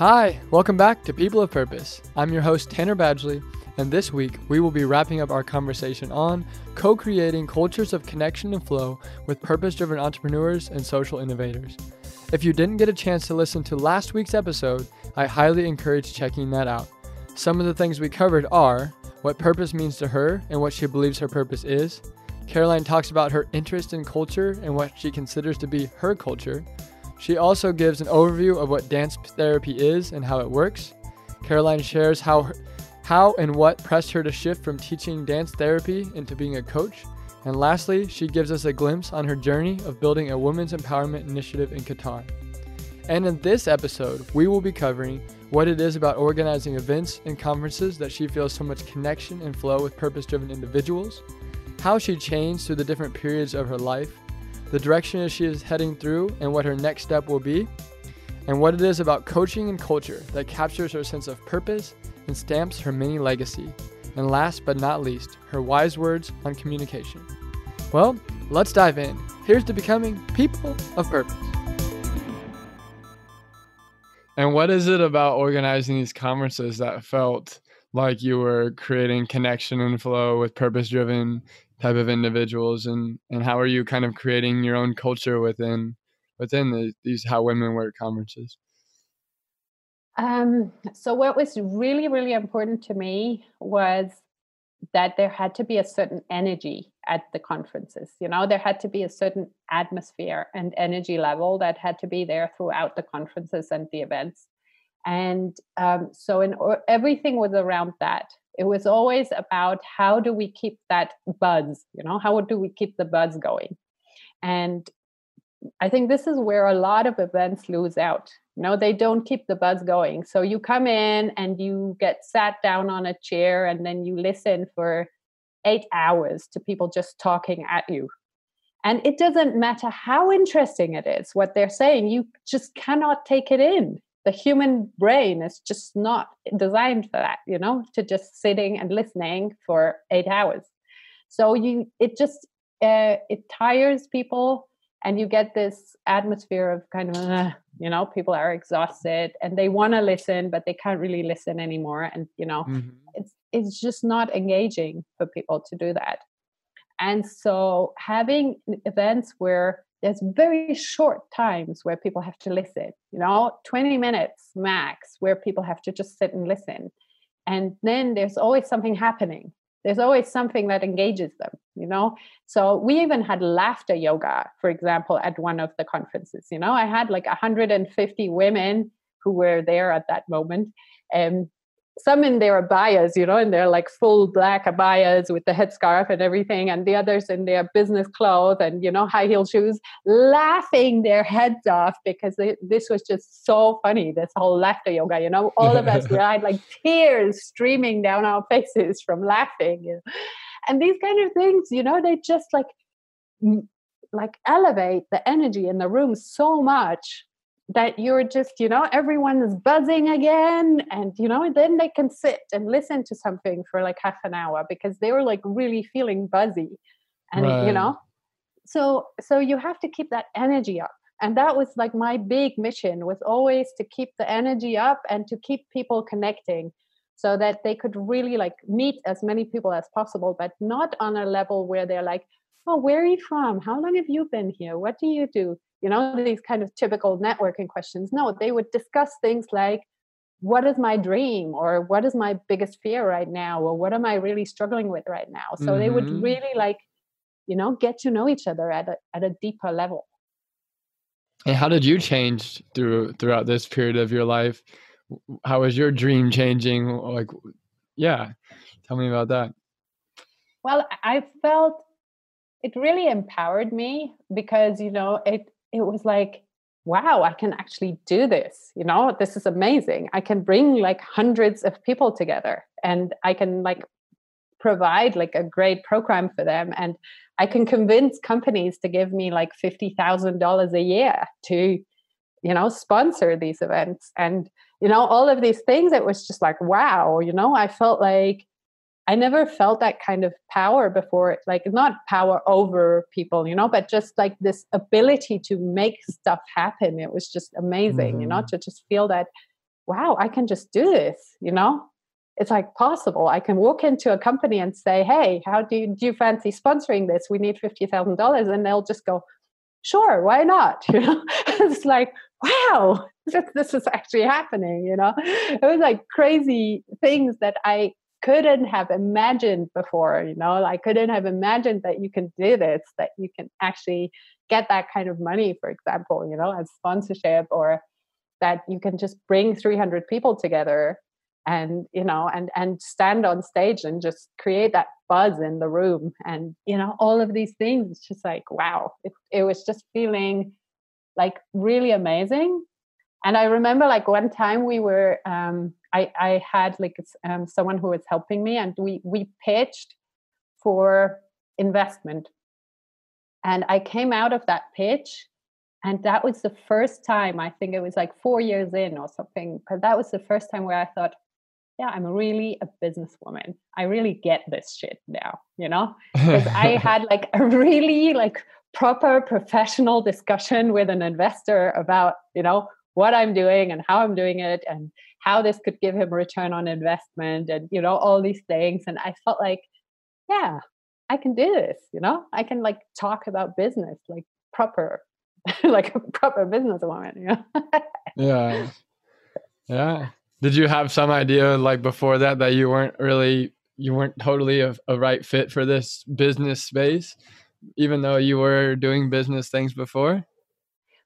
Hi, welcome back to People of Purpose. I'm your host, Tanner Badgley, and this week we will be wrapping up our conversation on co creating cultures of connection and flow with purpose driven entrepreneurs and social innovators. If you didn't get a chance to listen to last week's episode, I highly encourage checking that out. Some of the things we covered are what purpose means to her and what she believes her purpose is. Caroline talks about her interest in culture and what she considers to be her culture. She also gives an overview of what dance therapy is and how it works. Caroline shares how, how and what pressed her to shift from teaching dance therapy into being a coach. And lastly, she gives us a glimpse on her journey of building a women's empowerment initiative in Qatar. And in this episode, we will be covering what it is about organizing events and conferences that she feels so much connection and flow with purpose driven individuals, how she changed through the different periods of her life, the direction she is heading through and what her next step will be, and what it is about coaching and culture that captures her sense of purpose and stamps her mini legacy. And last but not least, her wise words on communication. Well, let's dive in. Here's to becoming people of purpose. And what is it about organizing these conferences that felt like you were creating connection and flow with purpose driven type of individuals and and how are you kind of creating your own culture within within the, these how women work conferences? Um, so what was really really important to me was that there had to be a certain energy at the conferences you know? There had to be a certain atmosphere and energy level that had to be there throughout the conferences and the events and um, so in everything was around that. It was always about how do we keep that buzz you know? How do we keep the buzz going? And i think this is where a lot of events lose out. You know they don't keep the buzz going. So you come in and you get sat down on a chair and then you listen for eight hours to people just talking at you. And it doesn't matter how interesting it is what they're saying you just cannot take it in the human brain is just not designed for that you know to just sitting and listening for eight hours. So you it just uh, it tires people and you get this atmosphere of kind of uh, you know people are exhausted and they want to listen but they can't really listen anymore. And you know mm-hmm. it's it's just not engaging for people to do that. And so having events where there's very short times where people have to listen you know 20 minutes max where people have to just sit and listen. And then there's always something happening. There's always something that engages them you know? So we even had laughter yoga for example at one of the conferences you know? I had like 150 women who were there at that moment. And some in their abayas, you know, and they're like full black abayas with the headscarf and everything, and the others in their business clothes and, you know, high heel shoes, laughing their heads off because they, this was just so funny, this whole laughter yoga, you know, all of us, we had like tears streaming down our faces from laughing. You know? And these kind of things, you know, they just like, like elevate the energy in the room so much that you're just you know everyone is buzzing again and you know then they can sit and listen to something for like half an hour because they were like really feeling buzzy and right. you know. So so you have to keep that energy up. And that was like my big mission was always to keep the energy up and to keep people connecting so that they could really like meet as many people as possible but not on a level where they're like oh where are you from? How long have you been here? What do you do you know these kind of typical networking questions no they would discuss things like what is my dream? Or what is my biggest fear right now? Or what am i really struggling with right now? So mm-hmm. they would mm-hmm. really like you know get to know each other at a, at a deeper level. And how did you change through throughout this period of your life? How was your dream changing? Like yeah tell me about that. Well i felt it really empowered me because you know it it was like wow, I can actually do this. You know, this is amazing. I can bring like hundreds of people together and I can like provide like a great program for them. And I can convince companies to give me like $50,000 a year to, you know, sponsor these events. And, you know, all of these things, it was just like, wow, you know, I felt like I never felt that kind of power before, like not power over people, you know, but just like this ability to make stuff happen. It was just amazing, mm-hmm. you know, mm-hmm. to just feel that, wow, I can just do this, you know. It's like possible. I can walk into a company and say, "Hey, how do you, do you fancy sponsoring this? We need fifty thousand dollars," and they'll just go, "Sure, why not?" You know, it's like, wow, this, this is actually happening. You know, it was like crazy things that I couldn't have imagined before you know? I couldn't have imagined that you can do this that you can actually get that kind of money for example you know as sponsorship or that you can just bring 300 people together and you know and and stand on stage and just create that buzz in the room and you know all of these things. It's just like wow. It, it was just feeling like really amazing. And i remember like one time we were um I, I had like um, someone who was helping me and we we pitched for investment. And i came out of that pitch and that was the first time i think it was like four years in or something but that was the first time where i thought yeah i'm really a businesswoman. I really get this shit now you know? Because i had like a really like proper professional discussion with an investor about you know what i'm doing and how i'm doing it and how this could give him a return on investment and you know all these things. And i felt like yeah i can do this you know? I can like talk about business like proper like a proper businesswoman you know? Yeah. Yeah. Did you have some idea like before that that you weren't really you weren't totally a, a right fit for this business space even though you were doing business things before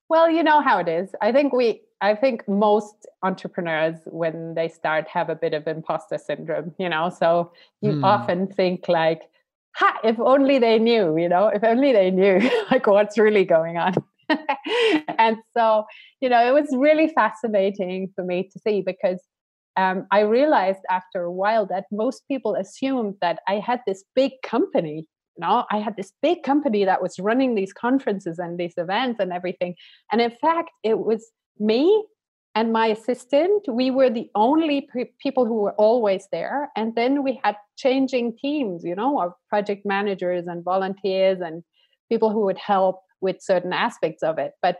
well you know how it is i think we I think most entrepreneurs, when they start, have a bit of imposter syndrome, you know. So you mm. often think like, ha, if only they knew, you know, if only they knew like what's really going on. and so, you know, it was really fascinating for me to see because um, I realized after a while that most people assumed that I had this big company. You know, I had this big company that was running these conferences and these events and everything. And in fact, it was me and my assistant. We were the only pre- people who were always there. And then we had changing teams you know of project managers and volunteers and people who would help with certain aspects of it. But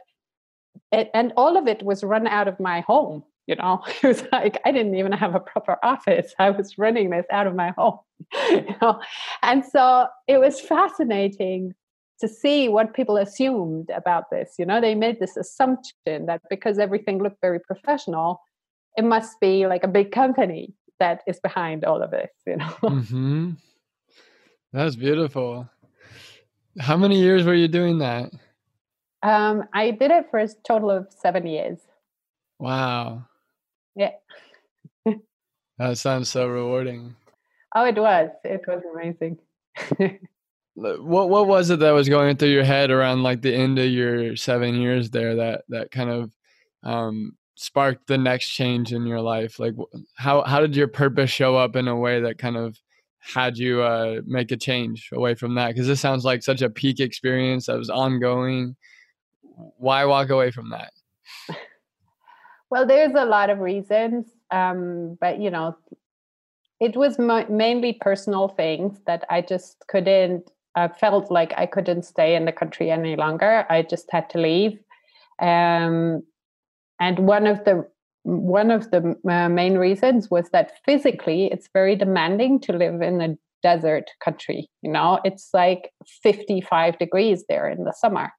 it, and all of it was run out of my home you know it was like i didn't even have a proper office i was running this out of my home you know and so it was fascinating to see what people assumed about this. You know, they made this assumption that because everything looked very professional, it must be like a big company that is behind all of this. You know, mm-hmm. that's beautiful. How many years were you doing that? Um, I did it for a total of seven years. Wow. Yeah. that sounds so rewarding. Oh, it was. It was amazing. what what was it that was going through your head around like the end of your seven years there that that kind of um, sparked the next change in your life like how how did your purpose show up in a way that kind of had you uh, make a change away from that because this sounds like such a peak experience that was ongoing why walk away from that well there's a lot of reasons um, but you know it was mainly personal things that i just couldn't I felt like I couldn't stay in the country any longer. I just had to leave. Um, and one of the one of the uh, main reasons was that physically it's very demanding to live in a desert country. You know, it's like 55 degrees there in the summer.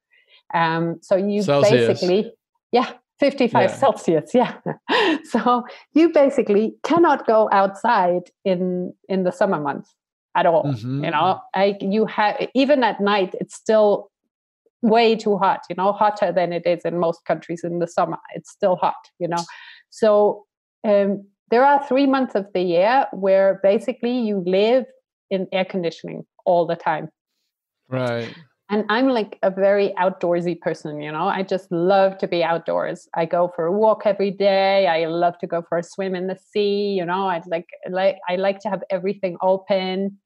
Um, so you Celsius. basically, yeah, 55 yeah. Celsius, yeah. so you basically cannot go outside in in the summer months at all mm-hmm. you know like you have even at night it's still way too hot you know hotter than it is in most countries in the summer it's still hot you know so um, there are three months of the year where basically you live in air conditioning all the time right and i'm like a very outdoorsy person you know? I just love to be outdoors. I go for a walk every day. I love to go for a swim in the sea you know? I like like i like to have everything open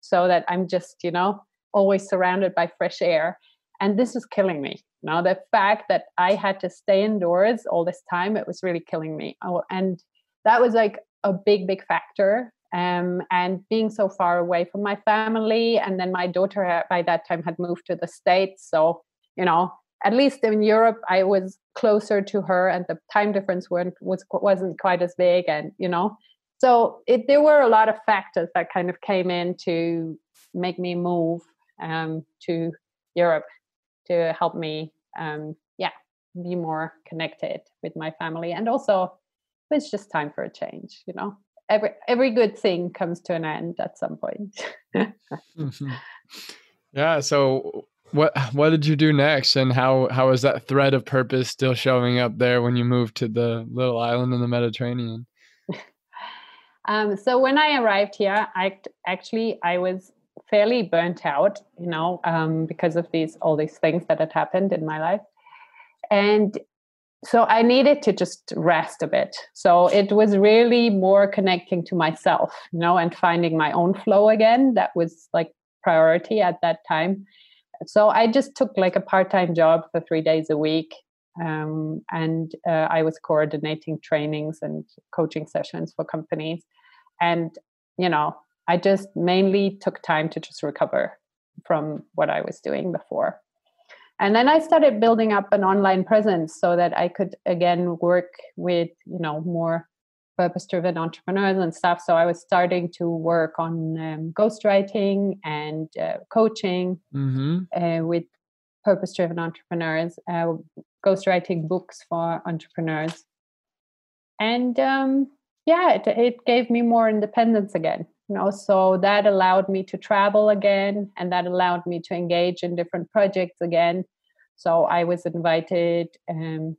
so that i'm just you know always surrounded by fresh air. And this is killing me now the fact that i had to stay indoors all this time it was really killing me. Oh, and that was like a big big factor um, and being so far away from my family and then my daughter by that time had moved to the states. So you know at least in europe i was closer to her and the time difference weren't, was, wasn't quite as big and you know. So it, there were a lot of factors that kind of came in to make me move um, to europe to help me um, yeah be more connected with my family and also it's just time for a change you know every every good thing comes to an end at some point. mm-hmm. Yeah. So what what did you do next, and how how is that thread of purpose still showing up there when you moved to the little island in the Mediterranean? um, so when I arrived here, I actually I was fairly burnt out, you know, um, because of these all these things that had happened in my life, and so I needed to just rest a bit. So it was really more connecting to myself, you know, and finding my own flow again. That was like priority at that time. So I just took like a part-time job for three days a week, um, and uh, I was coordinating trainings and coaching sessions for companies. And you know, I just mainly took time to just recover from what I was doing before. And then I started building up an online presence so that I could again work with, you know, more purpose driven entrepreneurs and stuff. So I was starting to work on um, ghostwriting and uh, coaching mm-hmm. uh, with purpose driven entrepreneurs, uh, ghostwriting books for entrepreneurs. And um, yeah, it, it gave me more independence again you know so that allowed me to travel again and that allowed me to engage in different projects again. So i was invited um,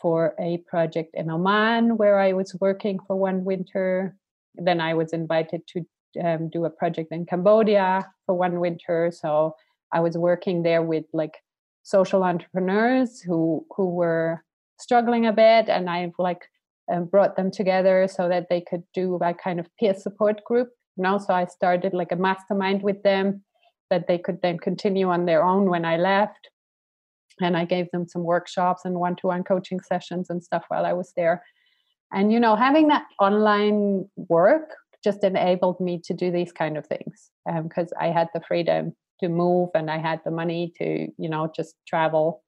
for a project in oman where i was working for one winter. Then i was invited to um, do a project in cambodia for one winter. So i was working there with like social entrepreneurs who who were struggling a bit and i've like and brought them together so that they could do a kind of peer support group. You know, so I started like a mastermind with them that they could then continue on their own when I left. And I gave them some workshops and one to one coaching sessions and stuff while I was there. And, you know, having that online work just enabled me to do these kind of things because um, I had the freedom to move and I had the money to, you know, just travel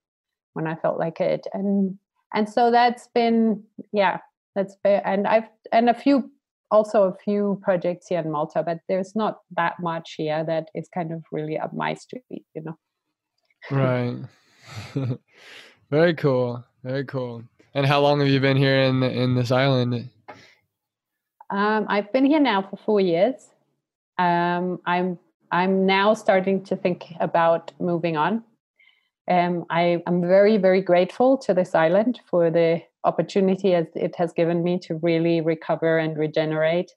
when I felt like it. And and so that's been yeah that's been, and i've and a few also a few projects here in malta but there's not that much here that is kind of really up my street you know. Right. Very cool. Very cool. And how long have you been here in in this island? Um, i've been here now for four years. Um, i'm i'm now starting to think about moving on. Um, I am very, very grateful to this island for the opportunity as it has given me to really recover and regenerate.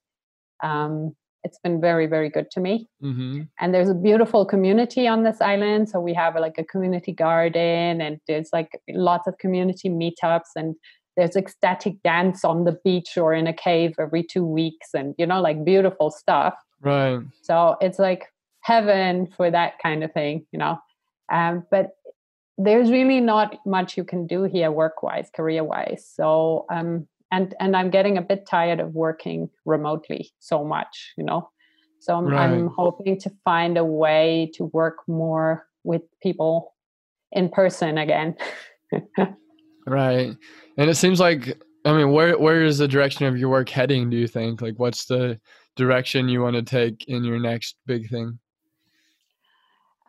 Um, it's been very, very good to me. Mm-hmm. And there's a beautiful community on this island. So we have like a community garden, and there's like lots of community meetups, and there's ecstatic dance on the beach or in a cave every two weeks, and you know, like beautiful stuff. Right. So it's like heaven for that kind of thing, you know. Um, but there's really not much you can do here work wise career wise so um and and i'm getting a bit tired of working remotely so much you know? So I'm, right. I'm hoping to find a way to work more with people in person again. Right. And it seems like i mean where where is the direction of your work heading do you think? Like what's the direction you want to take in your next big thing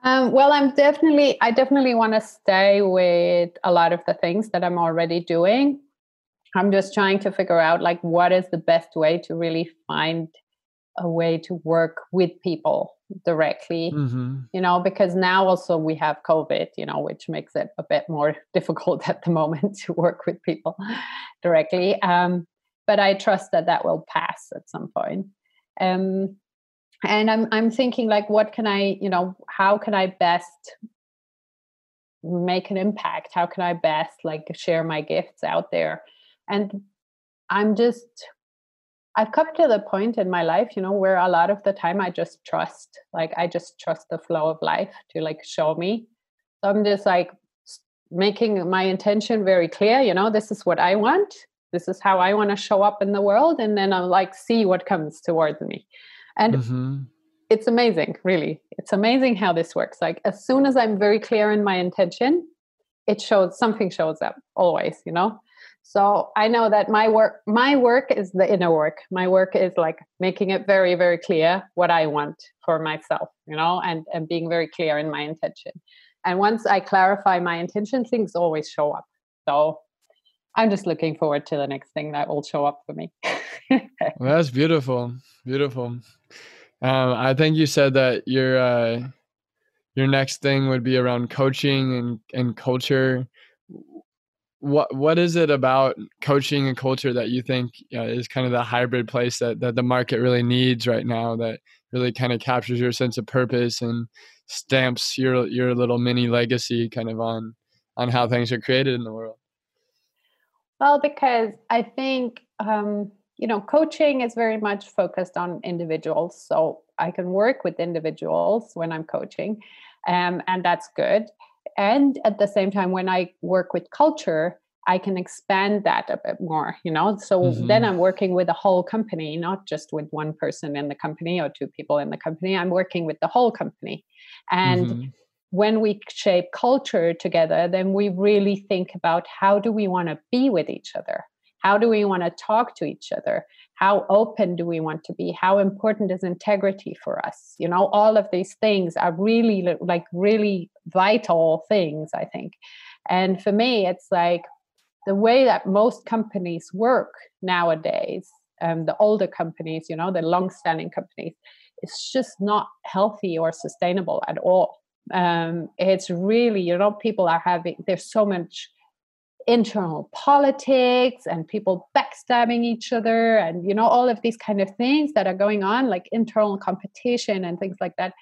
um, well, I'm definitely, I definitely want to stay with a lot of the things that I'm already doing. I'm just trying to figure out like what is the best way to really find a way to work with people directly, mm-hmm. you know, because now also we have COVID, you know, which makes it a bit more difficult at the moment to work with people directly. Um, but I trust that that will pass at some point. Um, and i'm i'm thinking like what can i you know how can i best make an impact? How can i best like share my gifts out there? And i'm just i've come to the point in my life you know where a lot of the time i just trust like i just trust the flow of life to like show me. So i'm just like making my intention very clear you know this is what i want. This is how i want to show up in the world. And then i'll like see what comes towards me and mm-hmm. it's amazing really. It's amazing how this works. Like as soon as i'm very clear in my intention it shows something shows up always you know? So i know that my work my work is the inner work. My work is like making it very very clear what i want for myself you know and and being very clear in my intention. And once I clarify my intention, things always show up. So I'm just looking forward to the next thing that will show up for me. that's beautiful. Beautiful. Um, I think you said that your uh, your next thing would be around coaching and, and culture. What what is it about coaching and culture that you think uh, is kind of the hybrid place that, that the market really needs right now that really kind of captures your sense of purpose and stamps your your little mini legacy kind of on on how things are created in the world well because i think um you know coaching is very much focused on individuals so i can work with individuals when i'm coaching um, and that's good and at the same time when i work with culture I can expand that a bit more, you know. So mm-hmm. then I'm working with the whole company, not just with one person in the company or two people in the company. I'm working with the whole company. And mm-hmm. When we shape culture together, then we really think about how do we want to be with each other? How do we want to talk to each other? How open do we want to be? How important is integrity for us? You know, all of these things are really like really vital things, I think. And for me, it's like the way that most companies work nowadays, um, the older companies, you know, the long-standing companies, it's just not healthy or sustainable at all. Um, it's really, you know, people are having there's so much internal politics and people backstabbing each other and you know all of these kind of things that are going on like internal competition and things like that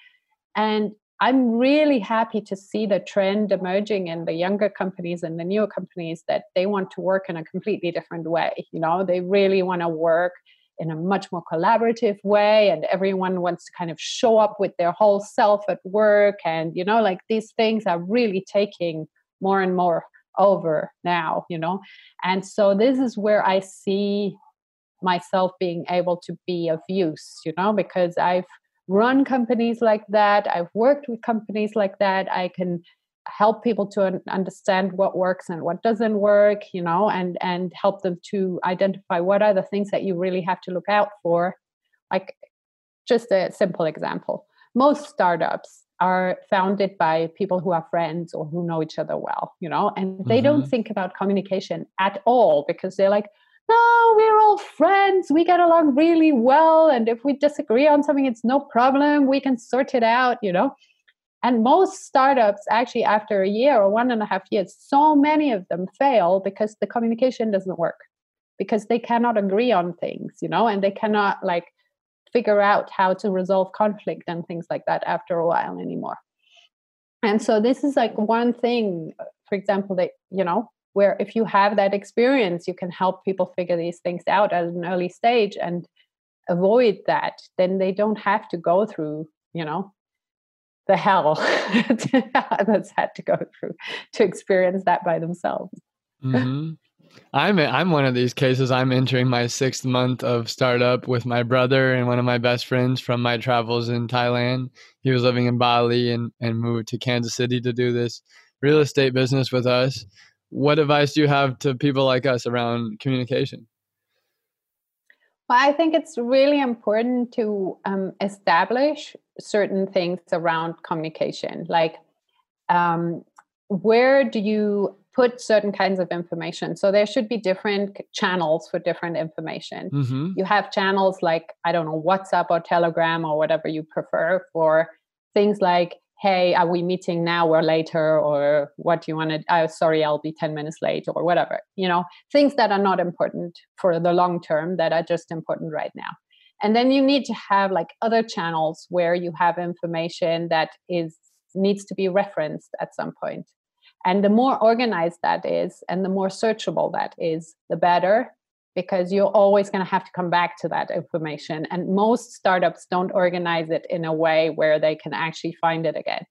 and I'm really happy to see the trend emerging in the younger companies and the newer companies that they want to work in a completely different way. You know, they really want to work in a much more collaborative way and everyone wants to kind of show up with their whole self at work and you know like these things are really taking more and more over now you know and so this is where i see myself being able to be of use you know because i've run companies like that. I've worked with companies like that. I can help people to understand what works and what doesn't work you know and and help them to identify what are the things that you really have to look out for like just a simple example most startups are founded by people who are friends or who know each other well you know and they mm-hmm. don't think about communication at all because they're like no, we're all friends. We get along really well. And if we disagree on something, it's no problem. We can sort it out, you know. And most startups, actually, after a year or one and a half years, so many of them fail because the communication doesn't work, because they cannot agree on things, you know, and they cannot like figure out how to resolve conflict and things like that after a while anymore. And so, this is like one thing, for example, that, you know, where if you have that experience you can help people figure these things out at an early stage and avoid that then they don't have to go through you know the hell that's had to go through to experience that by themselves mm-hmm. i'm i'm one of these cases i'm entering my sixth month of startup with my brother and one of my best friends from my travels in thailand he was living in bali and and moved to kansas city to do this real estate business with us what advice do you have to people like us around communication? Well, I think it's really important to um, establish certain things around communication. Like, um, where do you put certain kinds of information? So, there should be different channels for different information. Mm-hmm. You have channels like, I don't know, WhatsApp or Telegram or whatever you prefer for things like hey are we meeting now? Or later or what do you want to oh sorry i'll be 10 minutes late or whatever you know? Things that are not important for the long term that are just important right now. And then you need to have like other channels where you have information that is needs to be referenced at some point. And the more organized that is and the more searchable that is, the better because you're always going to have to come back to that information. And most startups don't organize it in a way where they can actually find it again.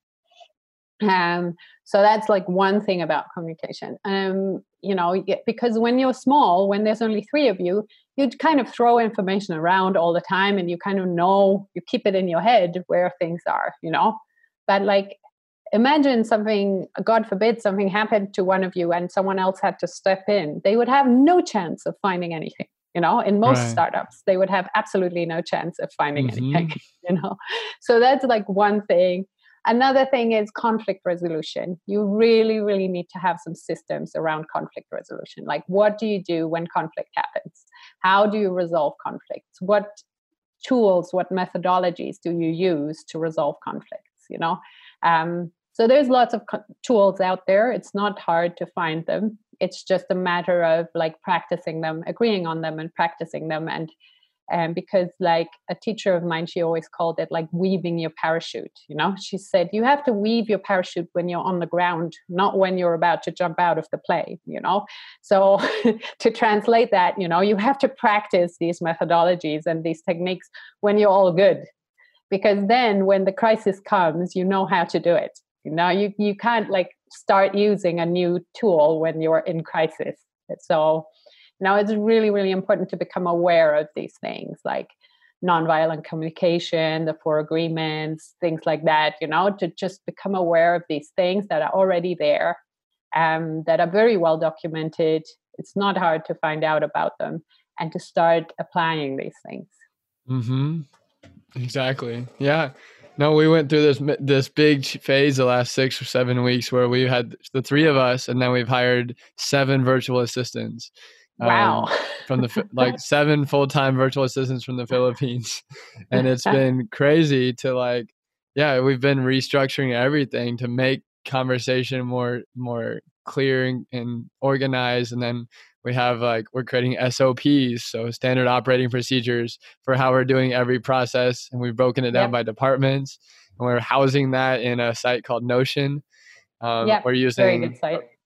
Um, so that's like one thing about communication. Um, you know, because when you're small, when there's only three of you, you kind of throw information around all the time and you kind of know, you keep it in your head where things are, you know. But like imagine something god forbid something happened to one of you and someone else had to step in they would have no chance of finding anything you know? In most right. startups they would have absolutely no chance of finding mm-hmm. anything you know? So that's like one thing. Another thing is conflict resolution. You really really need to have some systems around conflict resolution. Like what do you do when conflict happens? How do you resolve conflicts? What tools what methodologies do you use to resolve conflicts you know? Um, so there's lots of tools out there. It's not hard to find them. It's just a matter of like practicing them, agreeing on them, and practicing them. And because like a teacher of mine, she always called it like weaving your parachute. You know, she said you have to weave your parachute when you're on the ground, not when you're about to jump out of the plane. You know, so to translate that, you know, you have to practice these methodologies and these techniques when you're all good because then when the crisis comes you know how to do it know you, you can't like start using a new tool when you're in crisis. So know it's really really important to become aware of these things like nonviolent communication the four agreements things like that you know to just become aware of these things that are already there um, that are very well documented. It's not hard to find out about them and to start applying these things. Mm-hmm. Exactly. Yeah no, we went through this this big phase the last six or seven weeks where we had the three of us, and then we've hired seven virtual assistants. Wow! Um, from the like seven full time virtual assistants from the Philippines, and it's been crazy to like, yeah, we've been restructuring everything to make conversation more more clear and, and organized, and then we have like we're creating SOPs, so standard operating procedures for how we're doing every process, and we've broken it down yep. by departments, and we're housing that in a site called Notion. Um, yep. We're using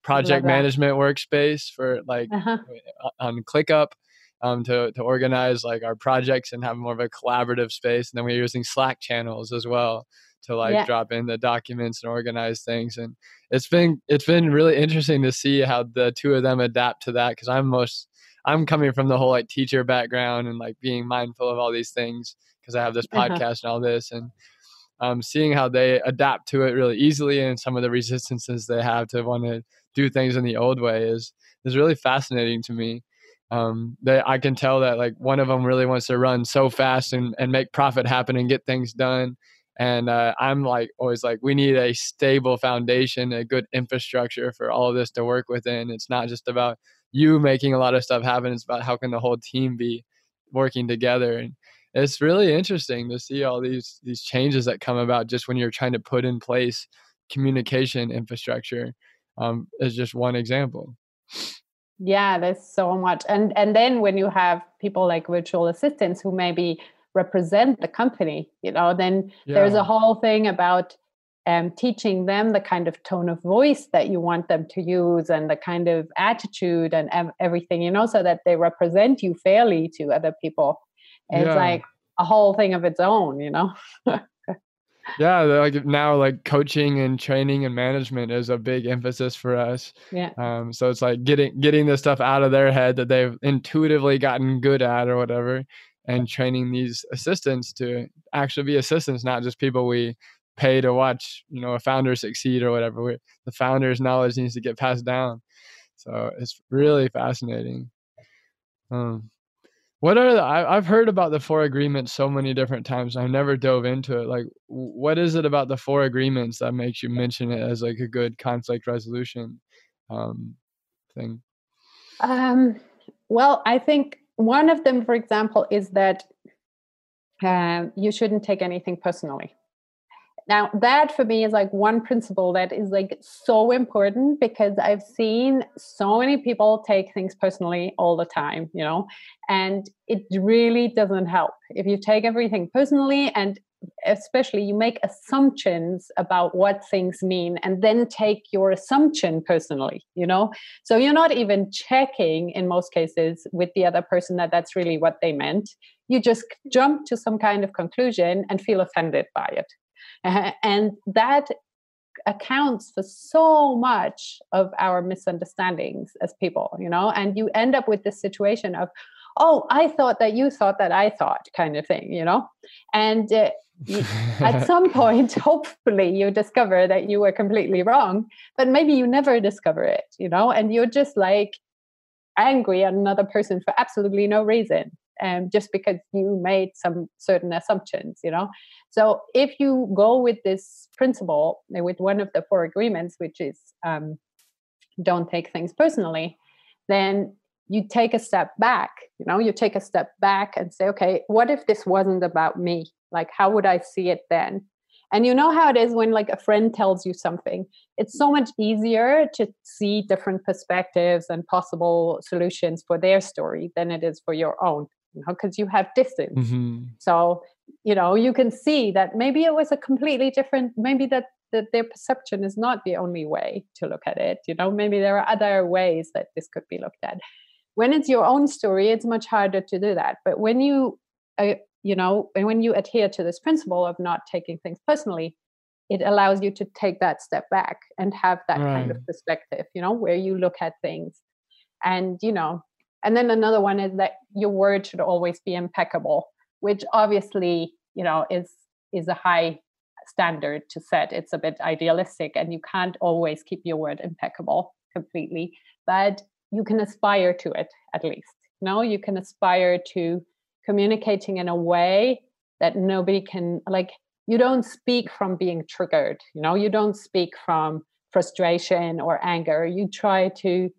project management workspace for like uh-huh. on ClickUp um, to to organize like our projects and have more of a collaborative space, and then we're using Slack channels as well to like yeah. drop in the documents and organize things and it's been it's been really interesting to see how the two of them adapt to that because i'm most i'm coming from the whole like teacher background and like being mindful of all these things because i have this uh-huh. podcast uh-huh. and all this and um, seeing how they adapt to it really easily and some of the resistances they have to want to do things in the old way is is really fascinating to me um, they, I can tell that like one of them really wants to run so fast and, and make profit happen and get things done and uh, i'm like always like we need a stable foundation a good infrastructure for all of this to work within. It's not just about you making a lot of stuff happen. It's about how can the whole team be working together. And it's really interesting to see all these these changes that come about just when you're trying to put in place communication infrastructure um, is just one example. Yeah there's so much. And and then when you have people like virtual assistants who maybe represent the company you know then yeah. there's a whole thing about um, teaching them the kind of tone of voice that you want them to use and the kind of attitude and ev- everything you know so that they represent you fairly to other people. It's yeah. like a whole thing of its own you know? Yeah like now like coaching and training and management is a big emphasis for us. Yeah. Um so it's like getting getting the stuff out of their head that they've intuitively gotten good at or whatever and training these assistants to actually be assistants, not just people we pay to watch, you know, a founder succeed or whatever. we the founder's knowledge needs to get passed down. So it's really fascinating. Um, what are the, I, have heard about the four agreements so many different times. I've never dove into it. Like, what is it about the four agreements that makes you mention it as like a good conflict resolution um, thing? Um, well, I think one of them, for example, is that uh, you shouldn't take anything personally. Now, that for me is like one principle that is like so important because I've seen so many people take things personally all the time, you know, and it really doesn't help. If you take everything personally, and especially you make assumptions about what things mean and then take your assumption personally you know? So you're not even checking in most cases with the other person that that's really what they meant. You just jump to some kind of conclusion and feel offended by it. And that accounts for so much of our misunderstandings as people you know? And you end up with this situation of oh i thought that you thought that i thought kind of thing you know? And uh, at some point hopefully you discover that you were completely wrong but maybe you never discover it you know? And you're just like angry at another person for absolutely no reason um, just because you made some certain assumptions you know? So if you go with this principle with one of the four agreements which is um, don't take things personally then you take a step back you know you take a step back and say okay what if this wasn't about me? Like how would i see it then? And you know how it is when like a friend tells you something it's so much easier to see different perspectives and possible solutions for their story than it is for your own you know because you have distance. Mm-hmm. so you know you can see that maybe it was a completely different maybe that that their perception is not the only way to look at it you know maybe there are other ways that this could be looked at when it's your own story it's much harder to do that. But when you uh, you know and when you adhere to this principle of not taking things personally it allows you to take that step back and have that right. kind of perspective you know where you look at things. And you know and then another one is that your word should always be impeccable which obviously you know is is a high standard to set. It's a bit idealistic and you can't always keep your word impeccable completely. But you can aspire to it at least no you can aspire to communicating in a way that nobody can like you don't speak from being triggered you know? You don't speak from frustration or anger. You try to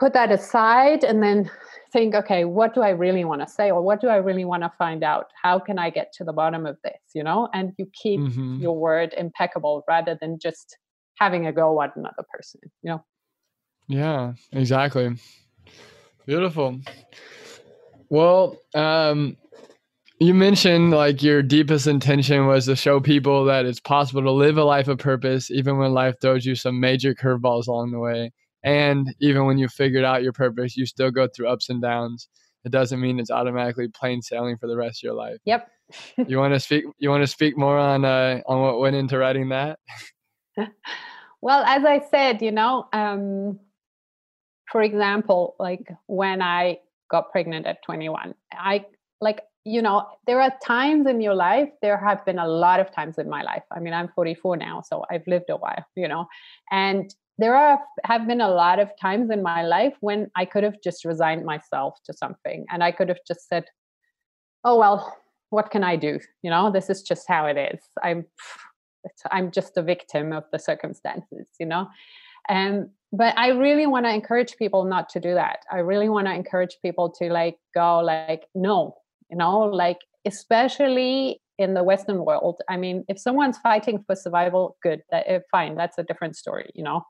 put that aside and then think okay what do i really want to say or what do i really want to find out? How can i get to the bottom of this? You know? And you keep mm-hmm. your word impeccable rather than just having a go at another person you know yeah, exactly. Beautiful. Well, um, you mentioned like your deepest intention was to show people that it's possible to live a life of purpose even when life throws you some major curveballs along the way. And even when you figured out your purpose, you still go through ups and downs. It doesn't mean it's automatically plain sailing for the rest of your life. Yep. you want to speak you want to speak more on uh on what went into writing that? well, as I said, you know, um for example, like when I got pregnant at 21, I like, you know, there are times in your life, there have been a lot of times in my life. I mean, I'm 44 now, so I've lived a while, you know, and there are have been a lot of times in my life when I could have just resigned myself to something and I could have just said, oh, well, what can I do? You know, this is just how it is. I'm, I'm just a victim of the circumstances, you know? And but i really want to encourage people not to do that. I really want to encourage people to like go like no you know like especially in the western world. I mean if someone's fighting for survival good that, uh, fine that's a different story you know?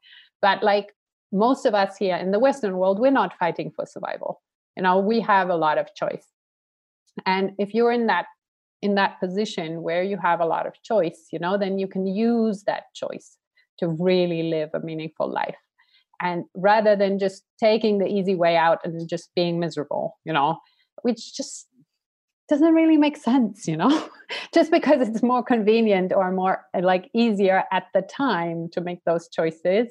But like most of us here in the western world we're not fighting for survival. You know we have a lot of choice. And if you're in that in that position where you have a lot of choice you know then you can use that choice to really live a meaningful life. And rather than just taking the easy way out and just being miserable you know which just doesn't really make sense you know? Just because it's more convenient or more like easier at the time to make those choices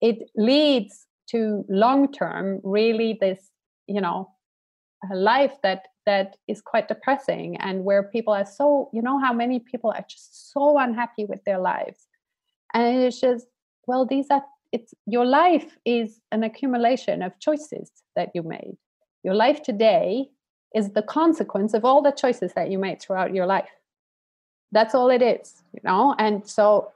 it leads to long term really this you know life that that is quite depressing and where people are so you know how many people are just so unhappy with their lives and it's just well these are it's your life is an accumulation of choices that you made. Your life today is the consequence of all the choices that you made throughout your life. That's all it is you know? And so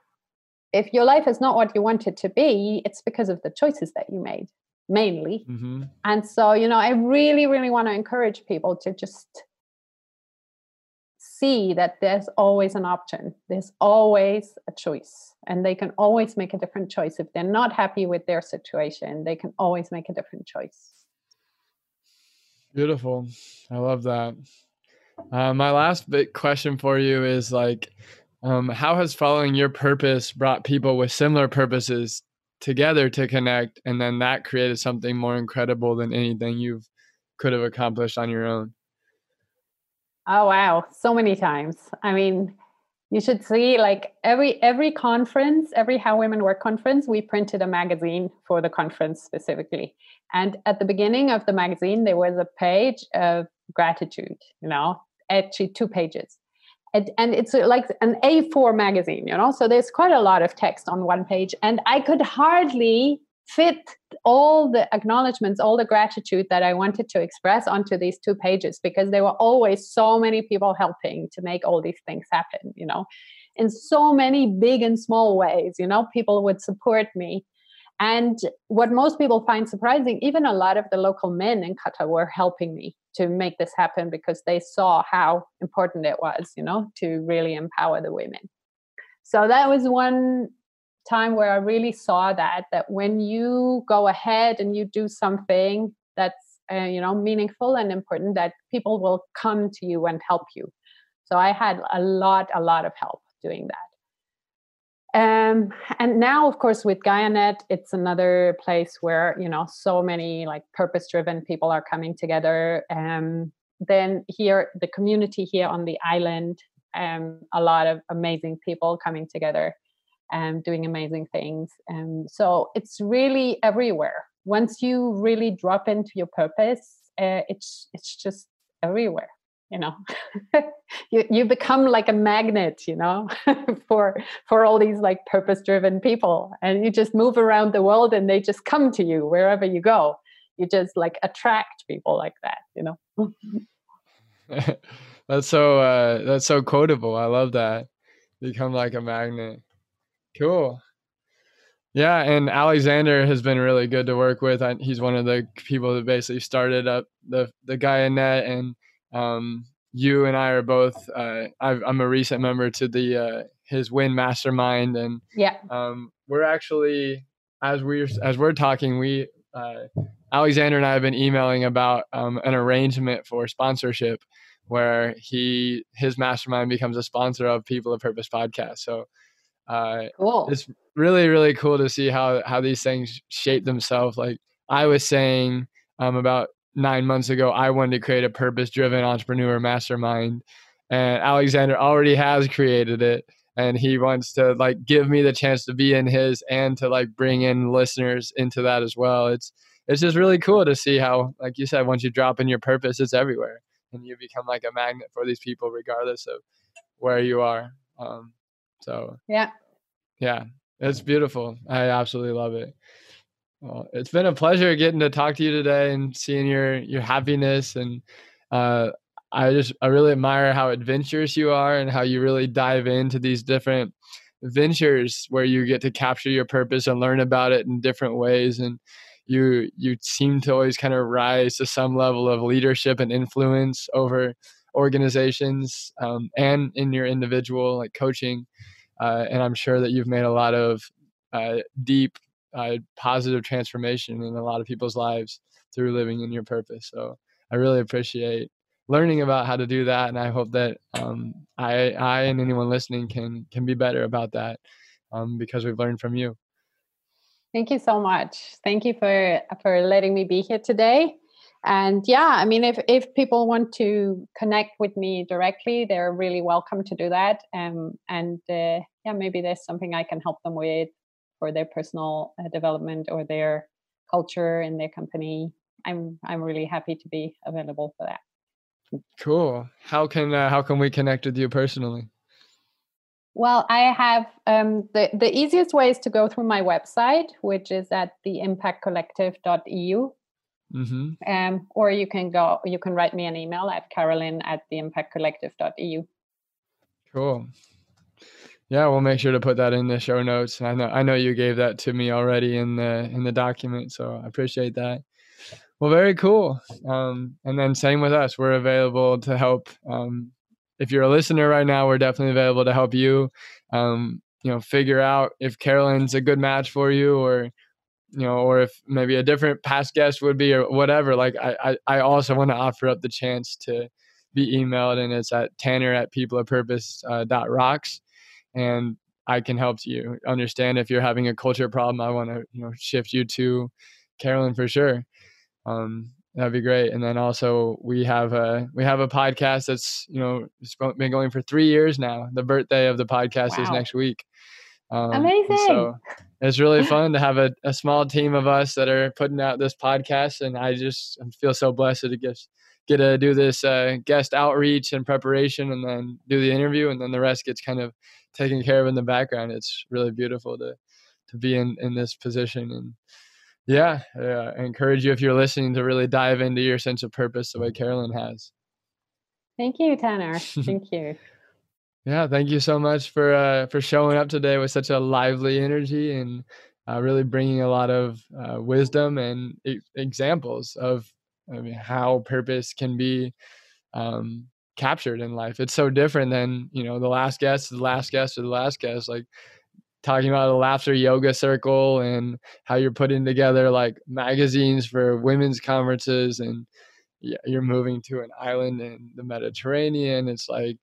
if your life is not what you want it to be it's because of the choices that you made mainly. Mm-hmm. and so you know i really really want to encourage people to just see that there's always an option. There's always a choice and they can always make a different choice. If they're not happy with their situation they can always make a different choice. Beautiful. I love that. Uh, my last big question for you is like, um, how has following your purpose brought people with similar purposes together to connect, and then that created something more incredible than anything you've could have accomplished on your own? Oh wow, so many times. I mean, you should see like every every conference every how women work conference we printed a magazine for the conference specifically. And at the beginning of the magazine there was a page of gratitude you know actually two pages. And, and it's uh, like an a4 magazine you know? So there's quite a lot of text on one page and i could hardly fit all the acknowledgments, all the gratitude that I wanted to express onto these two pages because there were always so many people helping to make all these things happen, you know, in so many big and small ways, you know, people would support me. And what most people find surprising, even a lot of the local men in Qatar were helping me to make this happen because they saw how important it was, you know, to really empower the women. So that was one time where I really saw that that when you go ahead and you do something that's uh, you know meaningful and important, that people will come to you and help you. So I had a lot, a lot of help doing that. Um, and now, of course, with GaiaNet, it's another place where you know so many like purpose-driven people are coming together. Um, then here, the community here on the island, um, a lot of amazing people coming together and doing amazing things. And so it's really everywhere. Once you really drop into your purpose, uh, it's it's just everywhere. You know, you you become like a magnet. You know, for for all these like purpose driven people, and you just move around the world, and they just come to you wherever you go. You just like attract people like that. You know. that's so uh, that's so quotable. I love that. Become like a magnet. Cool. Yeah, and Alexander has been really good to work with. he's one of the people that basically started up the the GaiaNet, and um, you and I are both. Uh, i am a recent member to the uh, his Win Mastermind, and yeah, um, we're actually as we're as we're talking, we uh, Alexander and I have been emailing about um, an arrangement for sponsorship, where he his mastermind becomes a sponsor of People of Purpose podcast. So uh, cool. It's really really cool to see how how these things shape themselves. Like I was saying um, about nine months ago, I wanted to create a purpose driven entrepreneur mastermind, and Alexander already has created it. And he wants to like give me the chance to be in his and to like bring in listeners into that as well. It's it's just really cool to see how, like you said, once you drop in your purpose, it's everywhere, and you become like a magnet for these people, regardless of where you are. Um, so yeah, yeah, it's beautiful. I absolutely love it. Well, it's been a pleasure getting to talk to you today and seeing your your happiness and uh, I just I really admire how adventurous you are and how you really dive into these different ventures where you get to capture your purpose and learn about it in different ways and you you seem to always kind of rise to some level of leadership and influence over organizations um, and in your individual like coaching uh, and i'm sure that you've made a lot of uh, deep uh, positive transformation in a lot of people's lives through living in your purpose. So i really appreciate learning about how to do that and i hope that um, i i and anyone listening can can be better about that um, because we've learned from you. Thank you so much. Thank you for for letting me be here today and yeah i mean if if people want to connect with me directly they're really welcome to do that. Um, and uh, yeah maybe there's something i can help them with for their personal uh, development or their culture in their company. I'm i'm really happy to be available for that. Cool. How can uh, how can we connect with you personally? Well, I have um, the the easiest way is to go through my website, which is at theimpactcollective.eu. Mm-hmm. Um, or you can go, you can write me an email at carolyn at theimpactcollective.eu. Cool. Yeah, we'll make sure to put that in the show notes. I know I know you gave that to me already in the in the document, so I appreciate that. Well, very cool. Um, and then same with us, we're available to help. Um, if you're a listener right now, we're definitely available to help you. Um, you know, figure out if Carolyn's a good match for you, or you know, or if maybe a different past guest would be or whatever. Like I, I, I also want to offer up the chance to be emailed, and it's at tanner at peopleofpurpose uh, dot rocks, and I can help you understand if you're having a culture problem. I want to you know shift you to Carolyn for sure. Um, that'd be great. And then also we have a we have a podcast that's you know it's been going for three years now. The birthday of the podcast wow. is next week. Um, Amazing. So it's really fun to have a, a small team of us that are putting out this podcast, and I just feel so blessed to get get to do this uh, guest outreach and preparation, and then do the interview, and then the rest gets kind of taken care of in the background. It's really beautiful to to be in in this position and yeah, yeah, I encourage you if you're listening to really dive into your sense of purpose the way Carolyn has. Thank you, Tanner. Thank you. Yeah, thank you so much for uh, for showing up today with such a lively energy and uh, really bringing a lot of uh, wisdom and e- examples of I mean, how purpose can be um, captured in life. It's so different than you know the last guest, the last guest, or the last guest. Like talking about a laughter yoga circle and how you're putting together like magazines for women's conferences and you're moving to an island in the Mediterranean. It's like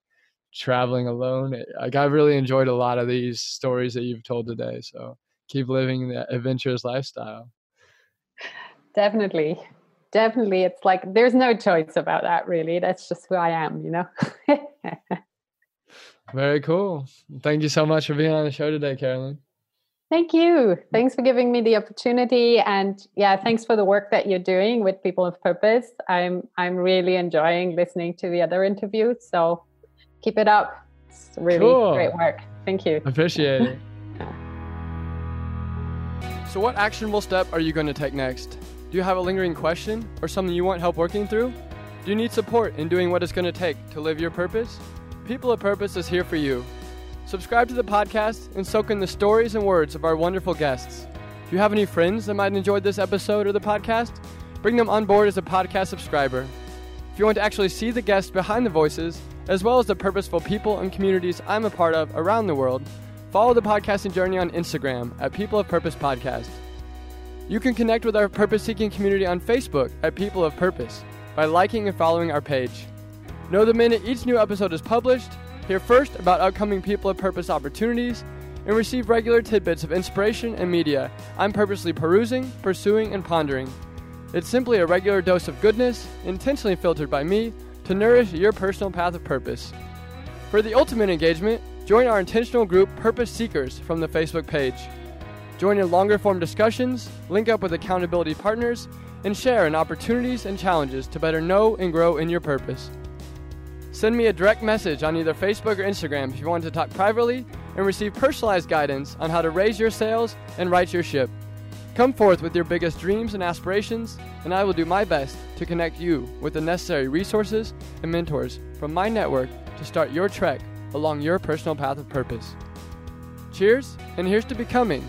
traveling alone. Like I've really enjoyed a lot of these stories that you've told today. So keep living that adventurous lifestyle. Definitely. Definitely. It's like there's no choice about that really. That's just who I am, you know. Very cool. Thank you so much for being on the show today, Carolyn. Thank you. Thanks for giving me the opportunity and yeah, thanks for the work that you're doing with People of Purpose. I'm I'm really enjoying listening to the other interviews, so keep it up. It's really cool. great work. Thank you. Appreciate it. So what actionable step are you going to take next? Do you have a lingering question or something you want help working through? Do you need support in doing what it's going to take to live your purpose? People of Purpose is here for you. Subscribe to the podcast and soak in the stories and words of our wonderful guests. If you have any friends that might enjoy this episode or the podcast, bring them on board as a podcast subscriber. If you want to actually see the guests behind the voices, as well as the purposeful people and communities I'm a part of around the world, follow the podcasting journey on Instagram at People of Purpose Podcast. You can connect with our purpose seeking community on Facebook at People of Purpose by liking and following our page. Know the minute each new episode is published, hear first about upcoming People of Purpose opportunities, and receive regular tidbits of inspiration and media I'm purposely perusing, pursuing, and pondering. It's simply a regular dose of goodness, intentionally filtered by me, to nourish your personal path of purpose. For the ultimate engagement, join our intentional group Purpose Seekers from the Facebook page. Join in longer form discussions, link up with accountability partners, and share in opportunities and challenges to better know and grow in your purpose. Send me a direct message on either Facebook or Instagram if you want to talk privately and receive personalized guidance on how to raise your sails and right your ship. Come forth with your biggest dreams and aspirations, and I will do my best to connect you with the necessary resources and mentors from my network to start your trek along your personal path of purpose. Cheers, and here's to becoming